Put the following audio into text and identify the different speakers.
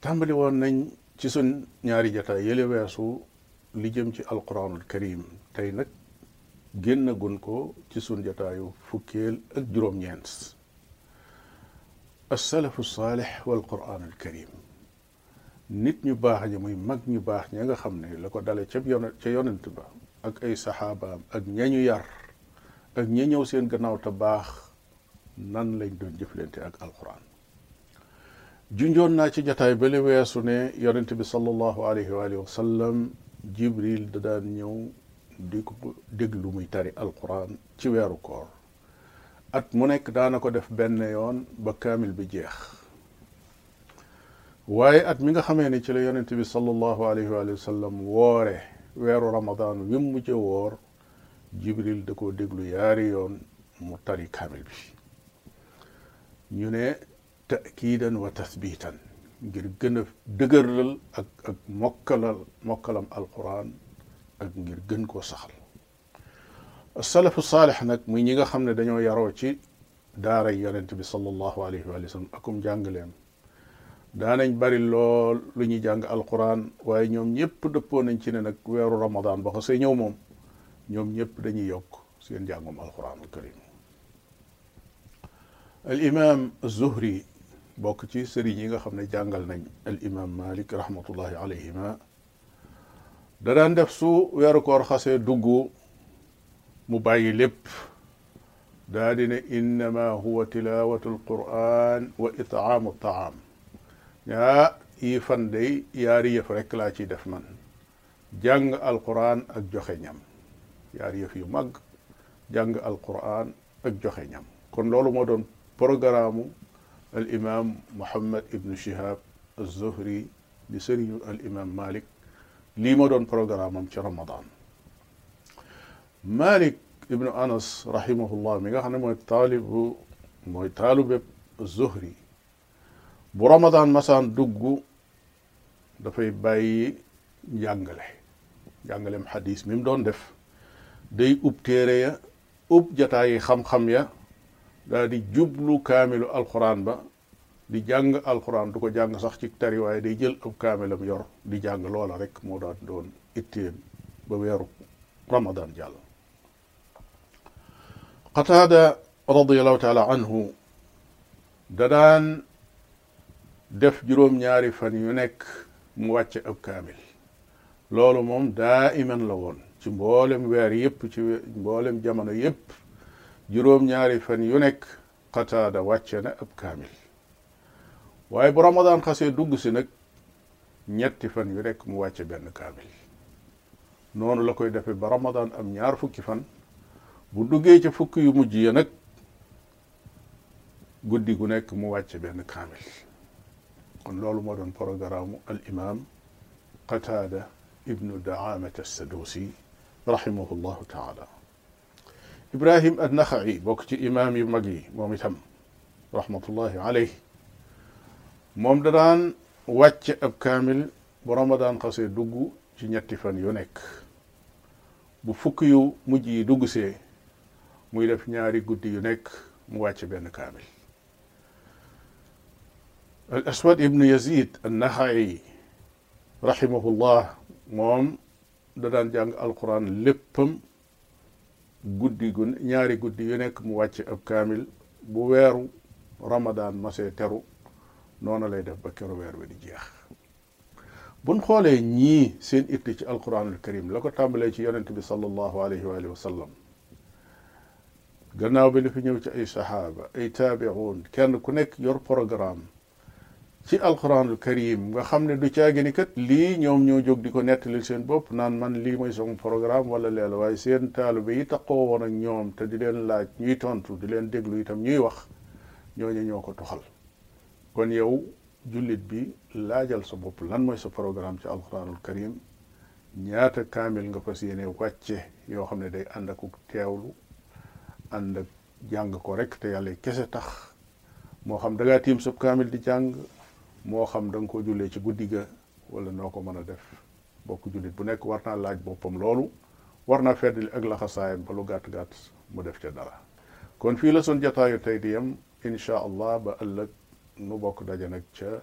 Speaker 1: tàmbali woon nañ ci sun ñaari jataay yële weesu li jëm ci alquranul karim tey nag génnagun ko ci sun jataayu fukkeel ak juróom-ñeent asalafu saalix wal quranul karim nit ñu baax ñi muy mag ñu baax ña nga xam ne la ko dale ca yon ca yonent ba ak ay saxaabaam ak ñañu yar ak ña ñëw seen gannaaw te baax nan lañ doon jëflante ak alquran junjoon naa ci jataay bale weesu ne yonent bi sallallahu alayhi wa alihi wa sallam jibril da daan ñëw di ko déglu muy tari alquran ci weeru koor at mu nekk daana ko def benn yoon ba kaamil bi jeex waaye at mi nga xamee ni ci la yonent bi sallallahu alayhi wa sallam woore weeru ramadan wi mu mujj woor jibril da koo déglu yaari yoon mu tari kaamil bi ñu ne takiidan wa tasbiitan ngir gën a dëgërlal ak ak mokkalal mokkalam alquran ak ngir gën koo saxal salafu saalix nag muy ñi nga xam ne dañoo yaroo ci daara yonent bi sallallahu alayhi wa sallam akum jàngaleem daanañ bari lool lu ñuy jàng alquran waaye ñoom ñëpp dëppoo nañ ci ne nag weeru ramadan ba xasee ñëw moom ñoom ñëpp dañuy yokk seen jàngum alquranul karim al imam zuhri bokk ci sëriñ yi nga xam ne jàngal nañ al imam malik rahmatullahi alayhima da daan def su weeru koor xasee dugg mu bàyyi lépp daa di ne innama huwa tilawatu alquran wa itaamu taam ñaa yi fan day yaari yëf rekk laa ciy def man jàng alquran ak joxe ñam yaari yëf yu mag jàng alquran ak joxe ñam kon loolu moo doon programme al imam Muhammad ibnu Shihab az-Zuhri di sëriñu al imam malik lii ma doon programme am ci ramadan malik ibnu anas rahimahullah mi nga xam ne mooy taalibu mooy taalube zuhri bu ramadan masaan dugg dafay bàyyi njàngale njàngalem xadis mi mu doon def day ub téere ya ub jataayi xam-xam ya daal di jublu kaamilu alquran ba di jàng alxuraan du ko jàng sax ci tari waaye day jël ab kaamilam yor di jàng loola rek moo daan doon itteem ba weeru ramadan jàll qataada radiallahu taala anhu da daan def juróom-ñaari fan yu nekk mu wàcce ab kaamil loolu moom daa iman la woon ci mboolem weer yëpp ci mboolem jamono yëpp juróom-ñaari fan yu nekk qataada wàcce na ab kaamil waaye bu ramadan xasee dugg si nag ñetti fan yu rekk mu wàcce benn kaamil noonu la koy defee ba ramadan am ñaar fukki fan bu duggee ci fukk yu mujj ya nag guddi gu nekk mu wàcce benn kaamil kon loolu moo doon programme al imam qataada ibnu daamata sadusi rahimahu llahu taala ibrahim an naxa'i bokk ci imaam yu mag yi moom itam rahmatullahi alayh moom da daan wàcc ab kaamil bu ramadan xasee dugg ci ñetti fan yu nekk bu fukk yu mujj yi dugg see muy def ñaari guddi yu nekk mu wàcc benn kaamil al aswad ibnu yazid an naxa'i rahimahullah moom da daan jàng alquran léppam guddi gu ñaari guddi yu nekk mu wàcc ab kaamil bu weeru ramadaan masee teru noonu lay def ba keru weer wi di jeex buñ xoolee ñii seen itti ci alquranul karim la ko tàmbalee ci yonent bi sallallahu alayhi wa alihi wa sallam gannaaw bi li fi ñëw ci ay saxaaba ay taabi'un kenn ku nekk yor programme ci alquranul karim nga xam ne du caagi ni kat lii ñoom ñoo jóg di ko nettalil seen bopp naan man lii mooy sama programme wala leela waaye seen taalibe yi taqoo woon ak ñoom te di leen laaj ñuy tontu di leen déglu itam ñuy wax ñooñu ñoo ko toxal kon yow jullit bi laajal sa bopp lan mooy sa programme ci alquranul karim ñaata kaamil nga fas yéene wàcce yoo xam ne day ànd ak teewlu ànd ak jàng ko rek te yàlla kese tax moo xam da ngaa tiim sab kaamil di jàng moo xam da nga ko jullee ci guddi ga wala noo ko mën a def bokk jullit bu nekk war naa laaj boppam loolu war naa feddali ak laxasaayam ba lu gàtt-gàtt mu def ca dara kon fii la sun jataayu tey di yem incha allah ba ëllëg nu bokk daje nag ca